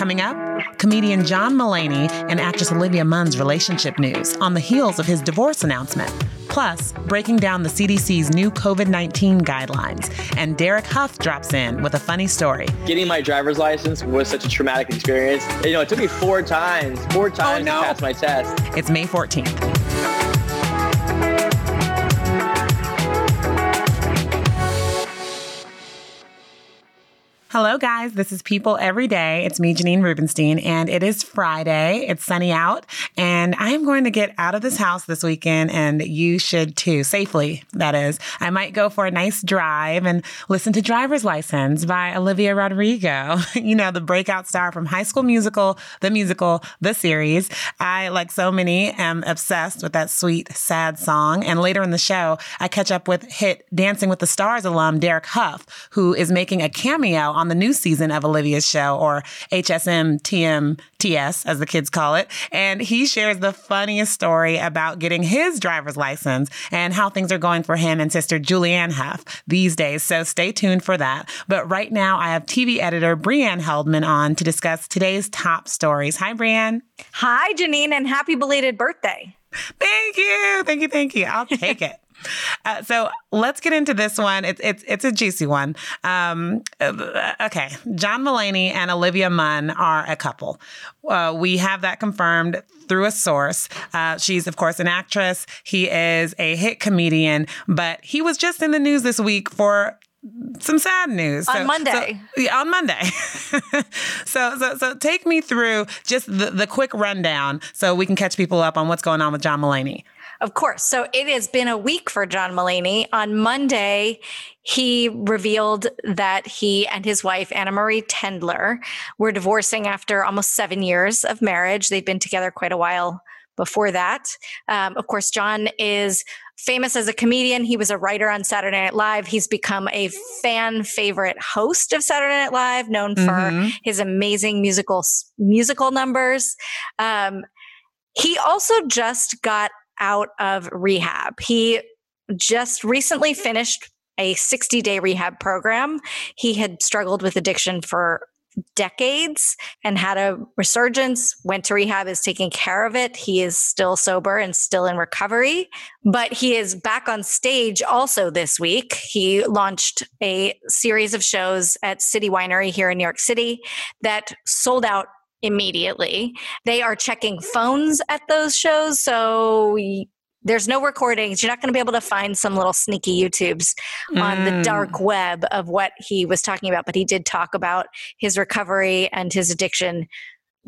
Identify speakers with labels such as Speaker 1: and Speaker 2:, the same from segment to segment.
Speaker 1: Coming up, comedian John Mulaney and actress Olivia Munn's relationship news on the heels of his divorce announcement. Plus, breaking down the CDC's new COVID 19 guidelines. And Derek Hough drops in with a funny story.
Speaker 2: Getting my driver's license was such a traumatic experience. You know, it took me four times, four oh, times
Speaker 1: no.
Speaker 2: to pass my test.
Speaker 1: It's May 14th. Hello, guys. This is People Every Day. It's me, Janine Rubenstein, and it is Friday. It's sunny out, and I am going to get out of this house this weekend, and you should too, safely, that is. I might go for a nice drive and listen to Driver's License by Olivia Rodrigo, you know, the breakout star from High School Musical, the musical, the series. I, like so many, am obsessed with that sweet, sad song. And later in the show, I catch up with hit Dancing with the Stars alum Derek Hough, who is making a cameo on the new season of Olivia's show, or HSM TMTS, as the kids call it. And he shares the funniest story about getting his driver's license and how things are going for him and sister Julianne Hough these days. So stay tuned for that. But right now, I have TV editor Brianne Heldman on to discuss today's top stories. Hi, Brianne.
Speaker 3: Hi, Janine, and happy belated birthday.
Speaker 1: Thank you. Thank you. Thank you. I'll take it. Uh, so let's get into this one. It's it's it's a juicy one. Um, uh, okay, John Mulaney and Olivia Munn are a couple. Uh, we have that confirmed through a source. Uh, she's of course an actress. He is a hit comedian, but he was just in the news this week for some sad news
Speaker 3: on so, Monday.
Speaker 1: So, yeah, on Monday. so, so, so take me through just the, the quick rundown so we can catch people up on what's going on with John Mulaney.
Speaker 3: Of course. So it has been a week for John Mulaney. On Monday, he revealed that he and his wife, Annamarie Tendler, were divorcing after almost seven years of marriage. They've been together quite a while before that. Um, of course, John is famous as a comedian. He was a writer on Saturday Night Live. He's become a fan favorite host of Saturday Night Live, known for mm-hmm. his amazing musical musical numbers. Um, he also just got out of rehab. He just recently mm-hmm. finished a 60 day rehab program. He had struggled with addiction for decades and had a resurgence, went to rehab, is taking care of it. He is still sober and still in recovery, but he is back on stage also this week. He launched a series of shows at City Winery here in New York City that sold out immediately. They are checking phones at those shows. So there's no recordings. You're not going to be able to find some little sneaky YouTubes mm. on the dark mm. web of what he was talking about. But he did talk about his recovery and his addiction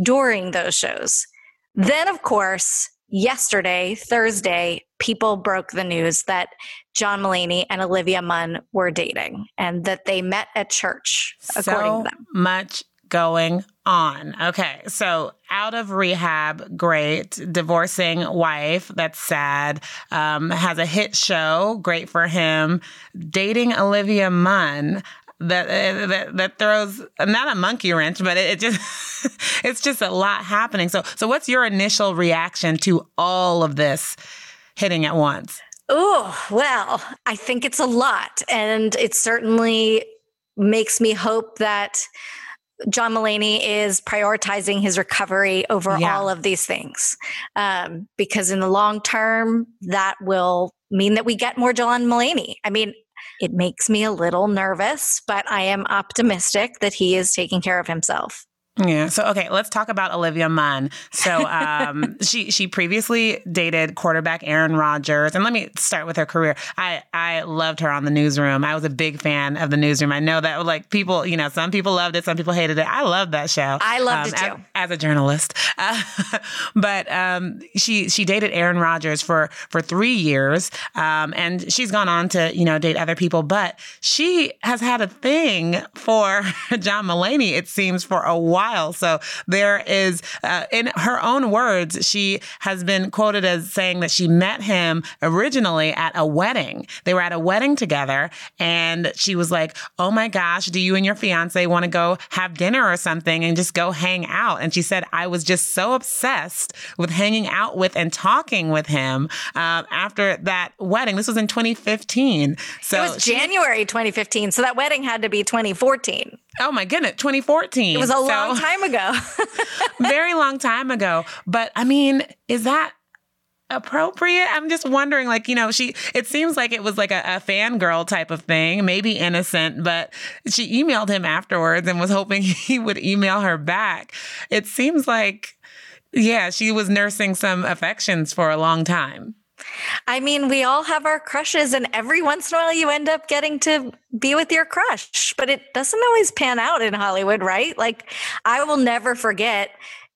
Speaker 3: during those shows. Then, of course, yesterday, Thursday, people broke the news that John Mulaney and Olivia Munn were dating and that they met at church, according
Speaker 1: so
Speaker 3: to them.
Speaker 1: Much going on. Okay. So out of rehab, great. Divorcing wife, that's sad. Um, has a hit show, great for him. Dating Olivia Munn. That, that that throws not a monkey wrench, but it, it just it's just a lot happening. So so what's your initial reaction to all of this hitting at once?
Speaker 3: Oh, well, I think it's a lot. And it certainly makes me hope that John Mulaney is prioritizing his recovery over yeah. all of these things. Um, because in the long term, that will mean that we get more John Mulaney. I mean, it makes me a little nervous, but I am optimistic that he is taking care of himself.
Speaker 1: Yeah. So okay, let's talk about Olivia Munn. So um, she she previously dated quarterback Aaron Rodgers, and let me start with her career. I I loved her on the Newsroom. I was a big fan of the Newsroom. I know that like people, you know, some people loved it, some people hated it. I loved that show.
Speaker 3: I loved
Speaker 1: um,
Speaker 3: it too
Speaker 1: as, as a journalist. Uh, but um, she she dated Aaron Rodgers for for three years, um, and she's gone on to you know date other people. But she has had a thing for John Mulaney. It seems for a while while. So there is, uh, in her own words, she has been quoted as saying that she met him originally at a wedding. They were at a wedding together, and she was like, "Oh my gosh, do you and your fiance want to go have dinner or something and just go hang out?" And she said, "I was just so obsessed with hanging out with and talking with him uh, after that wedding. This was in 2015. So
Speaker 3: it was January 2015. So that wedding had to be 2014.
Speaker 1: Oh my goodness, 2014.
Speaker 3: It was a so, long time ago.
Speaker 1: very long time ago. But I mean, is that appropriate? I'm just wondering, like, you know, she, it seems like it was like a, a fangirl type of thing, maybe innocent, but she emailed him afterwards and was hoping he would email her back. It seems like, yeah, she was nursing some affections for a long time.
Speaker 3: I mean, we all have our crushes, and every once in a while you end up getting to be with your crush, but it doesn't always pan out in Hollywood, right? Like, I will never forget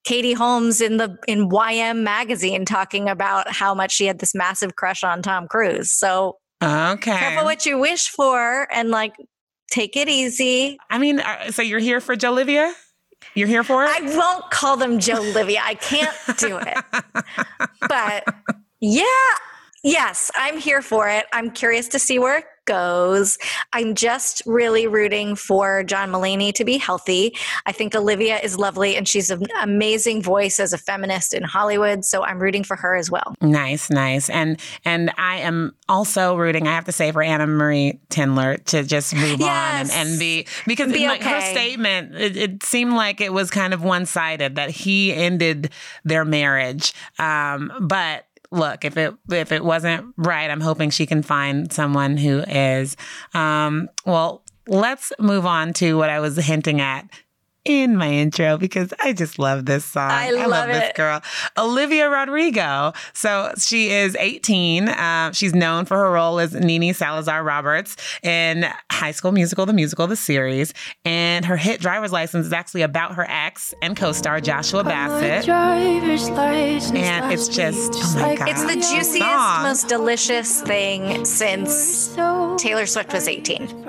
Speaker 3: Katie Holmes in the in YM magazine talking about how much she had this massive crush on Tom Cruise. So,
Speaker 1: okay,
Speaker 3: careful what you wish for, and like take it easy.
Speaker 1: I mean, uh, so you're here for Jolivia? You're here for it?
Speaker 3: I won't call them Jolivia. I can't do it. but yeah. Yes, I'm here for it. I'm curious to see where it goes. I'm just really rooting for John Mulaney to be healthy. I think Olivia is lovely and she's an amazing voice as a feminist in Hollywood, so I'm rooting for her as well.
Speaker 1: Nice, nice. And and I am also rooting, I have to say for Annamarie Tendler to just move yes. on and, and, be because be like okay. her statement it, it, seemed like it was kind of one-sided that he ended their marriage. Um, but look, if it if it wasn't right, I'm hoping she can find someone who is. Um, well, let's move on to what I was hinting at in my intro because I just love this song.
Speaker 3: I, I love,
Speaker 1: this girl, Olivia Rodrigo. So she is 18. Uh, she's known for her role as Nini Salazar Roberts in High School Musical, the musical, the series. And her hit driver's license is actually about her ex and co-star Joshua Bassett. And it's just, oh my God.
Speaker 3: It's the juiciest, song. most delicious thing since Taylor Swift was 18.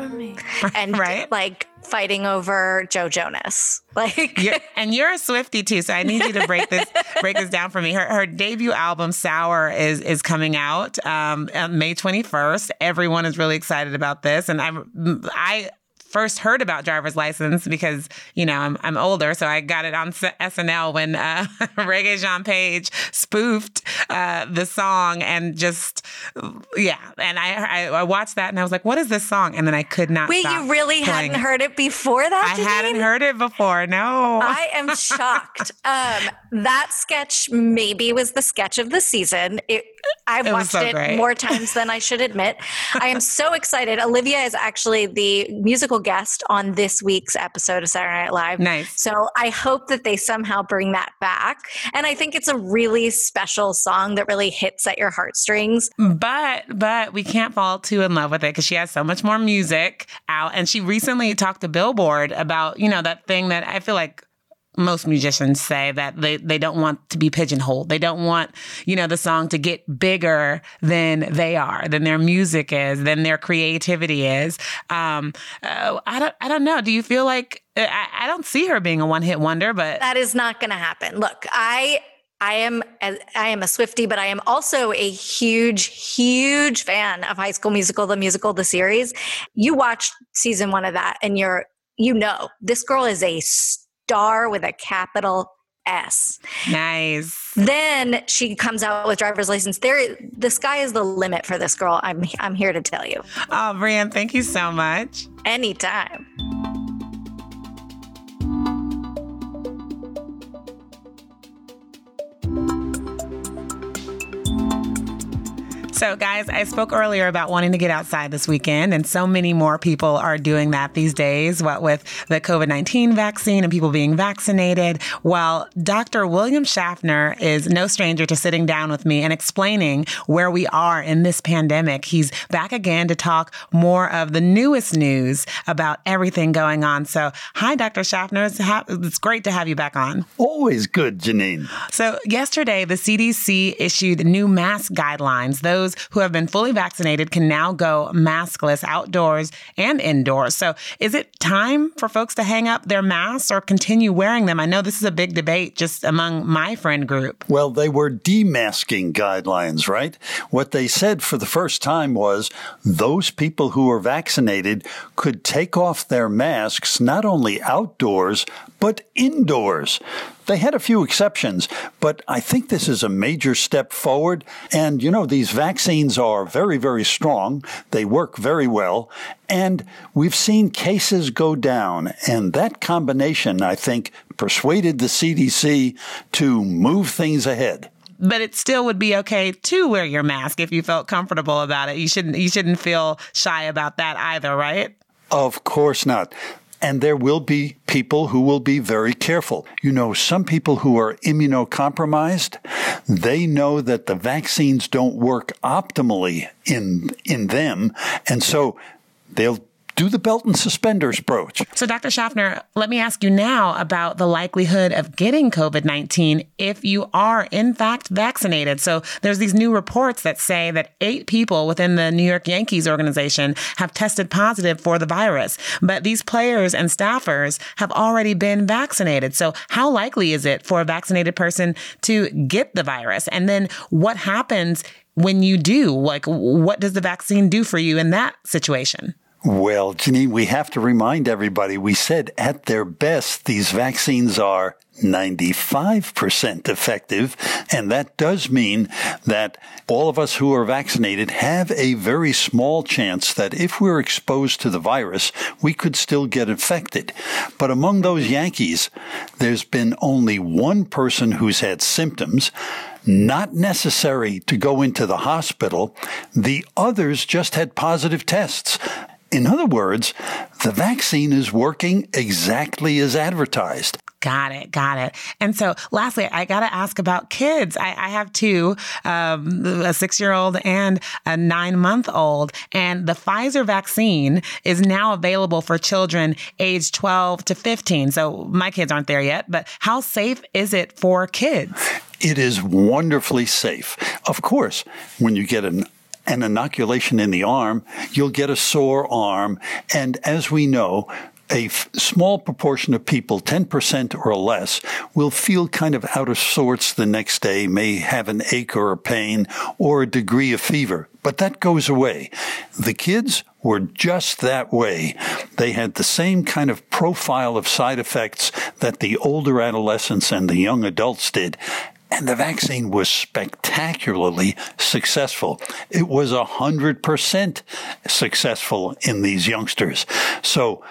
Speaker 3: And
Speaker 1: right?
Speaker 3: like fighting over Joe Jonas. Like
Speaker 1: you're, and you're a Swifty too, so I need you to break this break this down for me. Her her debut album Sour is is coming out um, May 21st. Everyone is really excited about this and I'm I first heard about driver's license because you know I'm, I'm older, so I got it on SNL when uh, Regé-Jean Page spoofed uh, the song and just yeah, and I, I, I watched that and I was like, what is this song? And then I could not.
Speaker 3: Wait, you really hadn't heard it before that?
Speaker 1: I hadn't heard it before. No,
Speaker 3: I am shocked. um, that sketch maybe was the sketch of the season. It, I've it watched so it great. more times than I should admit. I am so excited. Olivia is actually the musical guest on this week's episode of Saturday Night Live.
Speaker 1: Nice.
Speaker 3: So I hope that they somehow bring that back. And I think it's a really special song that really hits at your heartstrings.
Speaker 1: But but we can't fall too in love with it because she has so much more music out. And she recently talked to Billboard about, you know, that thing that I feel like most musicians say that they, they don't want to be pigeonholed. They don't want, you know, the song to get bigger than they are, than their music is, than their creativity is. Um, uh, I don't, I don't know. Do you feel like I, I don't see her being a one hit wonder, but
Speaker 3: that is not going to happen. Look, I, I am I am a Swifty, but I am also a huge, huge fan of High School Musical, the musical, the series. You watched season one of that, and you're you know this girl is a star with a capital S.
Speaker 1: Nice.
Speaker 3: Then she comes out with driver's license. There, the sky is the limit for this girl. I'm I'm here to tell you.
Speaker 1: Oh, Brian, thank you so much.
Speaker 3: Anytime.
Speaker 1: So, guys, I spoke earlier about wanting to get outside this weekend, and so many more people are doing that these days, what with the COVID 19 vaccine and people being vaccinated. Well, Dr. William Schaffner is no stranger to sitting down with me and explaining where we are in this pandemic. He's back again to talk more of the newest news about everything going on. So, hi, Dr. Schaffner. It's, ha- it's great to have you back on.
Speaker 4: Always good, Janine.
Speaker 1: So, yesterday, the CDC issued new mask guidelines. Those those who have been fully vaccinated can now go maskless outdoors and indoors. So, is it time for folks to hang up their masks or continue wearing them? I know this is a big debate just among my friend group.
Speaker 4: Well, they were demasking guidelines, right? What they said for the first time was those people who were vaccinated could take off their masks not only outdoors, but indoors. They had a few exceptions, but I think this is a major step forward. And, you know, these vaccines are very, very strong. They work very well. And we've seen cases go down. And that combination, I think, persuaded the CDC to move things ahead
Speaker 1: but it still would be okay to wear your mask if you felt comfortable about it. You shouldn't you shouldn't feel shy about that either, right?
Speaker 4: Of course not. And there will be people who will be very careful. You know, some people who are immunocompromised, they know that the vaccines don't work optimally in, in them. And so they'll do the belt and suspenders approach.
Speaker 1: So, Dr. Schaffner, let me ask you now about the likelihood of getting COVID 19 if you are, in fact, vaccinated. So, there's these new reports that say that eight people within the New York Yankees organization have tested positive for the virus, but these players and staffers have already been vaccinated. So, how likely is it for a vaccinated person to get the virus? And then, what happens when you do? Like, what does the vaccine do for you in that situation?
Speaker 4: Well, Janine, we have to remind everybody we said at their best, these vaccines are 95% effective. And that does mean that all of us who are vaccinated have a very small chance that if we're exposed to the virus, we could still get infected. But among those Yankees, there's been only one person who's had symptoms not necessary to go into the hospital. The others just had positive tests. In other words, the vaccine is working exactly as advertised.
Speaker 1: Got it. Got it. And so, lastly, I got to ask about kids. I, I have two, um, a six year old and a nine month old. And the Pfizer vaccine is now available for children aged 12 to 15. So, my kids aren't there yet, but how safe is it for kids?
Speaker 4: It is wonderfully safe. Of course, when you get an an inoculation in the arm, you'll get a sore arm. And as we know, a f- small proportion of people, 10% or less, will feel kind of out of sorts the next day, may have an ache or a pain or a degree of fever, but that goes away. The kids were just that way. They had the same kind of profile of side effects that the older adolescents and the young adults did. And the vaccine was spectacularly successful. It was a hundred percent successful in these youngsters. So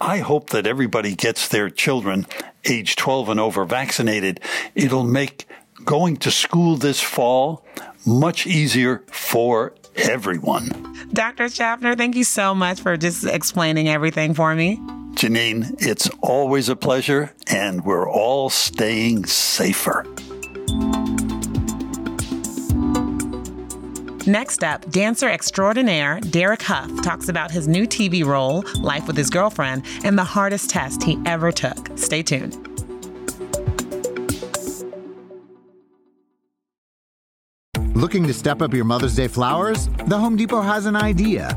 Speaker 4: I hope that everybody gets their children age 12 and over vaccinated. It'll make going to school this fall much easier for everyone.
Speaker 1: Dr. Schaffner, thank you so much for just explaining everything for me.
Speaker 4: Janine, it's always a pleasure, and we're all staying safer.
Speaker 1: Next up, dancer extraordinaire Derek Hough talks about his new TV role, Life with His Girlfriend, and the hardest test he ever took. Stay tuned.
Speaker 5: Looking to step up your Mother's Day flowers? The Home Depot has an idea.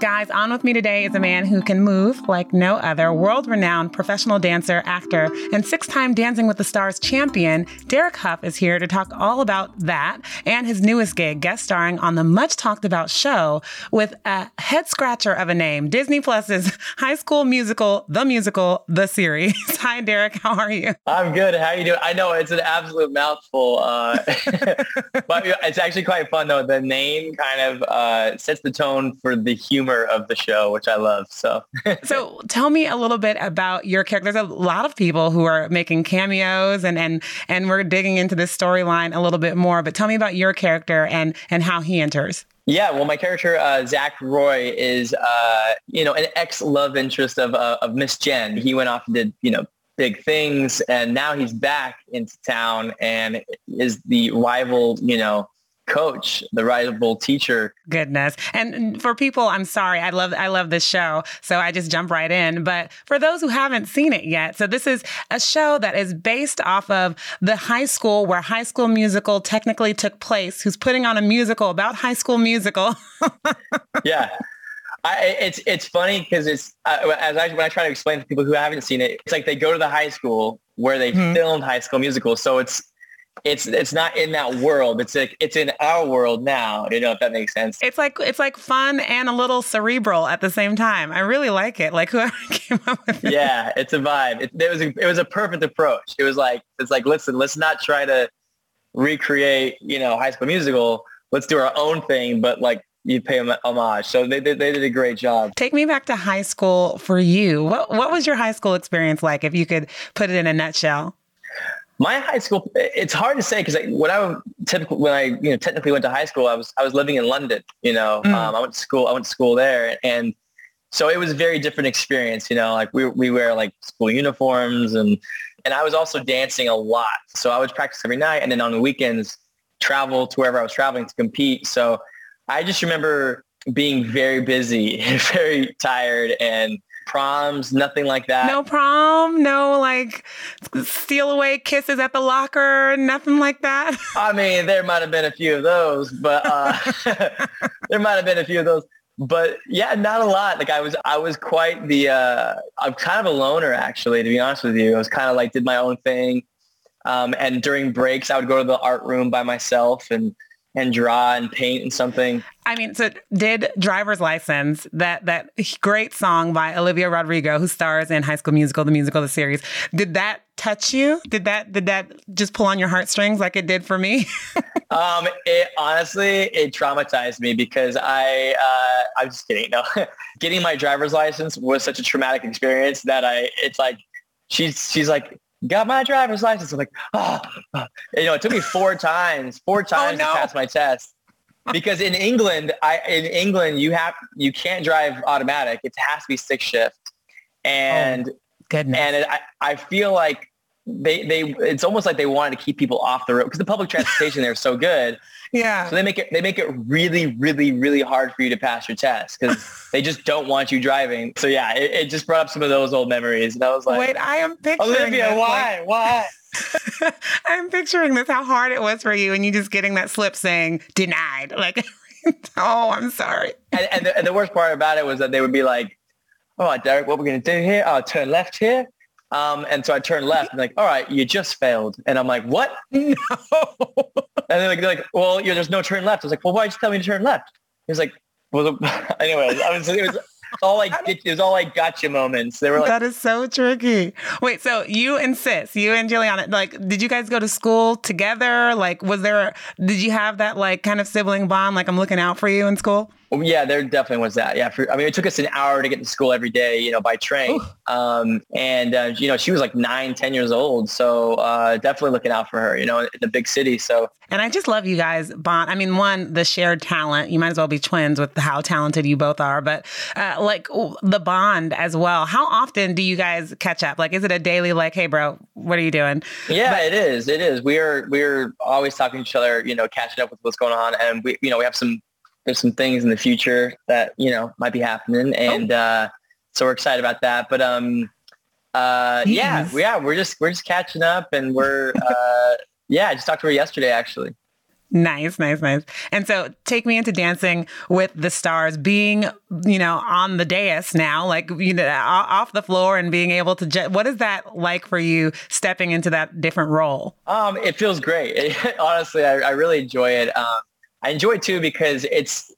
Speaker 1: Guys, on with me today is a man who can move like no other, world renowned professional dancer, actor, and six time Dancing with the Stars champion. Derek Hough is here to talk all about that and his newest gig, guest starring on the much talked about show with a head scratcher of a name Disney Plus's High School Musical, the musical, the series. Hi, Derek. How are you?
Speaker 2: I'm good. How are you doing? I know it's an absolute mouthful, uh, but it's actually quite fun, though. The name kind of uh, sets the tone for the humor humor of the show, which I love. So,
Speaker 1: so tell me a little bit about your character. There's a lot of people who are making cameos, and and and we're digging into this storyline a little bit more. But tell me about your character and and how he enters.
Speaker 2: Yeah, well, my character uh, Zach Roy is, uh, you know, an ex-love interest of uh, of Miss Jenn. He went off and did, you know, big things, and now he's back into town and is the rival, you know, coach, the rival teacher.
Speaker 1: Goodness. And for people, I'm sorry, I love I love this show, so I just jump right in. But for those who haven't seen it yet, so this is a show that is based off of the high school where High School Musical technically took place, who's putting on a musical about High School Musical.
Speaker 2: yeah. I, it's it's funny because it's uh, as I when I try to explain to people who haven't seen it, it's like they go to the high school where they mm-hmm. filmed High School Musical, so it's it's it's not in that world. It's like it's in our world now. You know if that makes sense.
Speaker 1: It's like it's like fun and a little cerebral at the same time. I really like it. Like whoever came up with
Speaker 2: it. Yeah, it's a vibe. It, it was a, it was a perfect approach. It was like it's like listen, let's not try to recreate you know High School Musical. Let's do our own thing, but like you pay them homage. So they, they, they did a great job.
Speaker 1: Take me back to high school for you. What what was your high school experience like? If you could put it in a nutshell
Speaker 2: my high school it's hard to say because when i typically when i you know technically went to high school i was i was living in london you know mm. um, i went to school i went to school there and so it was a very different experience you know like we, we wear like school uniforms and and i was also dancing a lot so i would practice every night and then on the weekends travel to wherever i was traveling to compete so i just remember being very busy very tired and proms, nothing like that.
Speaker 1: No prom, no like steal away kisses at the locker, nothing like that.
Speaker 2: I mean, there might have been a few of those, but uh, there might have been a few of those. But yeah, not a lot. Like I was, I was quite the, uh, I'm kind of a loner actually, to be honest with you. I was kind of like did my own thing. Um, and during breaks, I would go to the art room by myself and and draw and paint and something.
Speaker 1: I mean, so did Driver's License, that that great song by Olivia Rodrigo, who stars in High School Musical, the musical, the series, did that touch you? Did that did that just pull on your heartstrings like it did for me?
Speaker 2: um, it honestly it traumatized me because I uh, I'm just kidding. No, getting my driver's license was such a traumatic experience that I it's like she's she's like got my driver's license. I'm like, oh, you know, it took me four times, four oh, times oh, no. to pass my test. Because in England, I in England you have you can't drive automatic. It has to be stick shift, and oh,
Speaker 1: goodness.
Speaker 2: and it, I I feel like they they it's almost like they wanted to keep people off the road because the public transportation there is so good.
Speaker 1: Yeah.
Speaker 2: So they make it they make it really really really hard for you to pass your test because they just don't want you driving. So yeah, it, it, just brought up some of those old memories, and I was like,
Speaker 1: wait, I am picturing
Speaker 2: Olivia,
Speaker 1: this,
Speaker 2: why, like, why?
Speaker 1: I'm picturing this how hard it was for you, and you just getting that slip saying denied, like. oh, I'm sorry.
Speaker 2: And, and, the, and the worst part about it was that they would be like, all right, Derek, what we're going to do here? I'll turn left here. Um, and so I turned left and like, all right, you just failed. And I'm like, what? No. and they're like, they're like, well, yeah, there's no turn left. I was like, well, why did you tell me to turn left? He was like, well, anyway, I was, it was all like, it was all like gotcha moments. They were like,
Speaker 1: that is so tricky. Wait, so you and sis, you and Juliana, like, did you guys go to school together? Like, was there, did you have that like kind of sibling bond? Like, I'm looking out for you in school?
Speaker 2: Well, yeah, there definitely was that. Yeah, for, I mean, it took us an hour to get to school every day, you know, by train. Um, and uh, you know, she was like nine, ten years old, so uh, definitely looking out for her, you know, in the big city. So,
Speaker 1: and I just love you guys, bond. I mean, one, the shared talent. You might as well be twins with how talented you both are, but uh, like the bond as well. How often do you guys catch up? Like, is it a daily? Like, hey, bro, what are you doing?
Speaker 2: Yeah, but, it is. It is. We are we're always talking to each other, you know, catching up with what's going on, and we, you know, we have some there's some things in the future that you know might be happening, oh. and oh. uh, so we're excited about that. But um, uh, yeah, yeah, we're just we're just catching up, and we're uh, yeah, I just talked to her yesterday actually.
Speaker 1: Nice, nice, nice. And so take me into dancing with the stars, being, you know, on the dais now, like, you know, off the floor and being able to, ju- what is that like for you stepping into that different role?
Speaker 2: Um, it feels great. It, honestly, I, I, really enjoy it. Um, I enjoy it too because it's,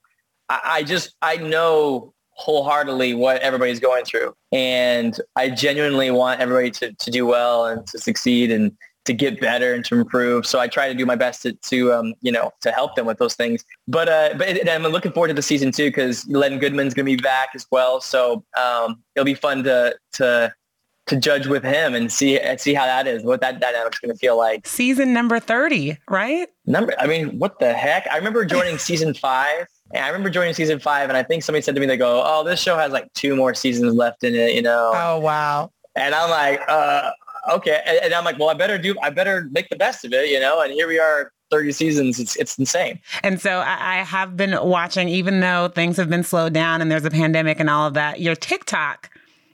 Speaker 2: I, I just, I know wholeheartedly what everybody's going through. And I genuinely want everybody to, to do well and to succeed and, to get better and to improve. So I try to do my best to, to um, you know, to help them with those things. But uh, but I'm looking forward to the season too because Len Goodman's going to be back as well. So um, it'll be fun to to to judge with him and see and see how that is, what that dynamic's going to feel like.
Speaker 1: Season number thirty, right?
Speaker 2: Number. I mean, what the heck? I remember joining season five. And I remember joining season five, and I think somebody said to me, "They go, oh, this show has like two more seasons left in it," you know.
Speaker 1: Oh wow.
Speaker 2: And I'm like, uh, okay. And, and I'm like, well, I better do, I better make the best of it, you know? And here we are 30 seasons. It's it's insane.
Speaker 1: And so I, I, have been watching, even though things have been slowed down and there's a pandemic and all of that, your TikTok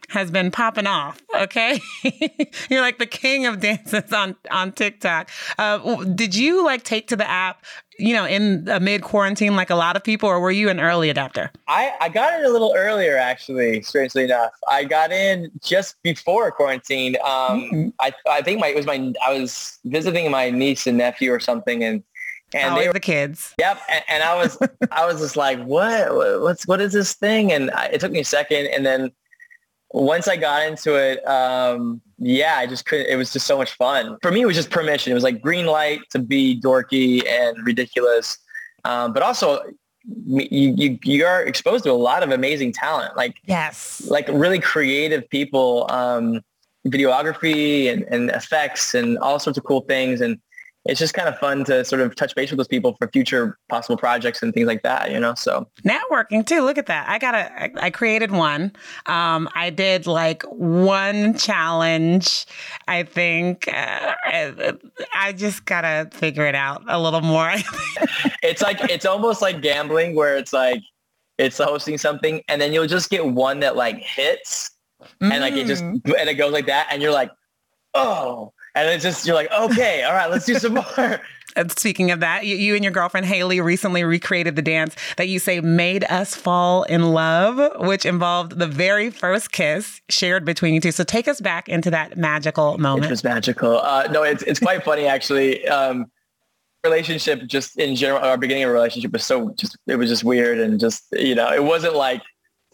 Speaker 1: has been popping off. Okay, you're like the king of dances on on TikTok. Uh, did you like take to the app? You know, in mid quarantine, like a lot of people, or were you an early adapter?
Speaker 2: I, I got in a little earlier, actually. Strangely enough, I got in just before quarantine. Um, mm-hmm. I I think my it was my I was visiting my niece and nephew or something, and
Speaker 1: and Always they were the kids.
Speaker 2: Yep. And, and I was, I was just like, what, what's, what is this thing? And I, it took me a second. And then once I got into it, um, yeah, I just couldn't. It was just so much fun. For me, it was just permission. It was like green light to be dorky and ridiculous, um, but also you, you you are exposed to a lot of amazing talent. Like
Speaker 1: yes,
Speaker 2: like really creative people, um, videography and, and effects and all sorts of cool things. And it's just kind of fun to sort of touch base with those people for future possible projects and things like that, you know? So
Speaker 1: networking too. Look at that. I got a, I, I created one. Um, I did like one challenge. I think uh, I just got to figure it out a little more.
Speaker 2: it's like, it's almost like gambling where it's like, it's hosting something and then you'll just get one that like hits and like it just, mm. and it goes like that. And you're like, oh, and it's just, you're like, okay, all right, let's do some more.
Speaker 1: And speaking of that, you, you, and your girlfriend Hayley recently recreated the dance that you say made us fall in love, which involved the very first kiss shared between you two. So take us back into that magical moment.
Speaker 2: It was magical. Uh, no, it's it's quite funny actually. Um, relationship just in general, our beginning of a relationship was so just it was just weird and just you know it wasn't like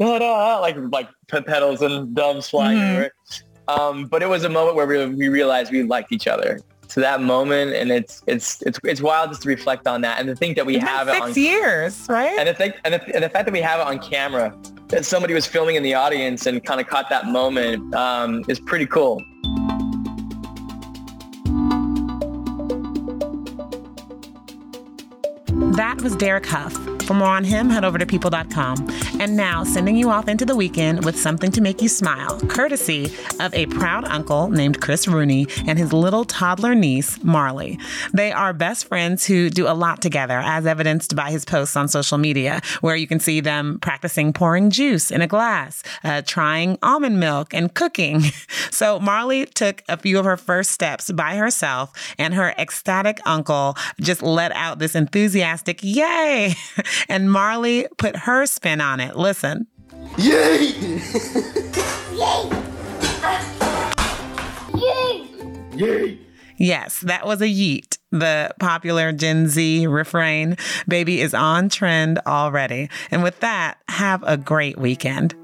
Speaker 2: da, da, like like petals and doves flying. Mm-hmm. Um, but it was a moment where we, we realized we liked each other. To that moment and it's it's it's it's wild just to reflect on that and to think that we
Speaker 1: it's
Speaker 2: have
Speaker 1: it
Speaker 2: six on
Speaker 1: years right?
Speaker 2: And the, thing, and, the, and the fact that we have it on camera that somebody was filming in the audience and kind of caught that moment um, is pretty cool.
Speaker 1: That was derek hough for more on him, head over to people.com. And now, sending you off into the weekend with something to make you smile, courtesy of a proud uncle named Chris Rooney and his little toddler niece, Marley. They are best friends who do a lot together, as evidenced by his posts on social media, where you can see them practicing pouring juice in a glass, uh, trying almond milk, and cooking. So Marley took a few of her first steps by herself, and her ecstatic uncle just let out this enthusiastic yay and Marley put her spin on it. Listen.
Speaker 6: Yay! Yay!
Speaker 1: Yay! Yay! Yes, that was a yeet. The popular Gen Z refrain, baby is on trend already. And with that, have a great weekend.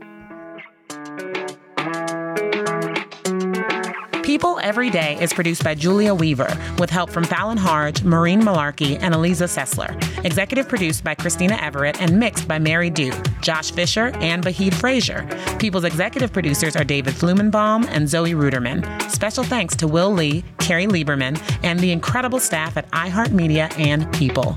Speaker 1: People Every Day is produced by Julia Weaver with help from Fallon Harge, Maureen Malarkey, and Eliza Sessler. Executive produced by Christina Everett and mixed by Mary Dew, Josh Fisher, and Vahid Frazier. People's executive producers are David Flumenbaum and Zoe Ruderman. Special thanks to Will Lee, Carrie Lieberman, and the incredible staff at iHeartMedia and People.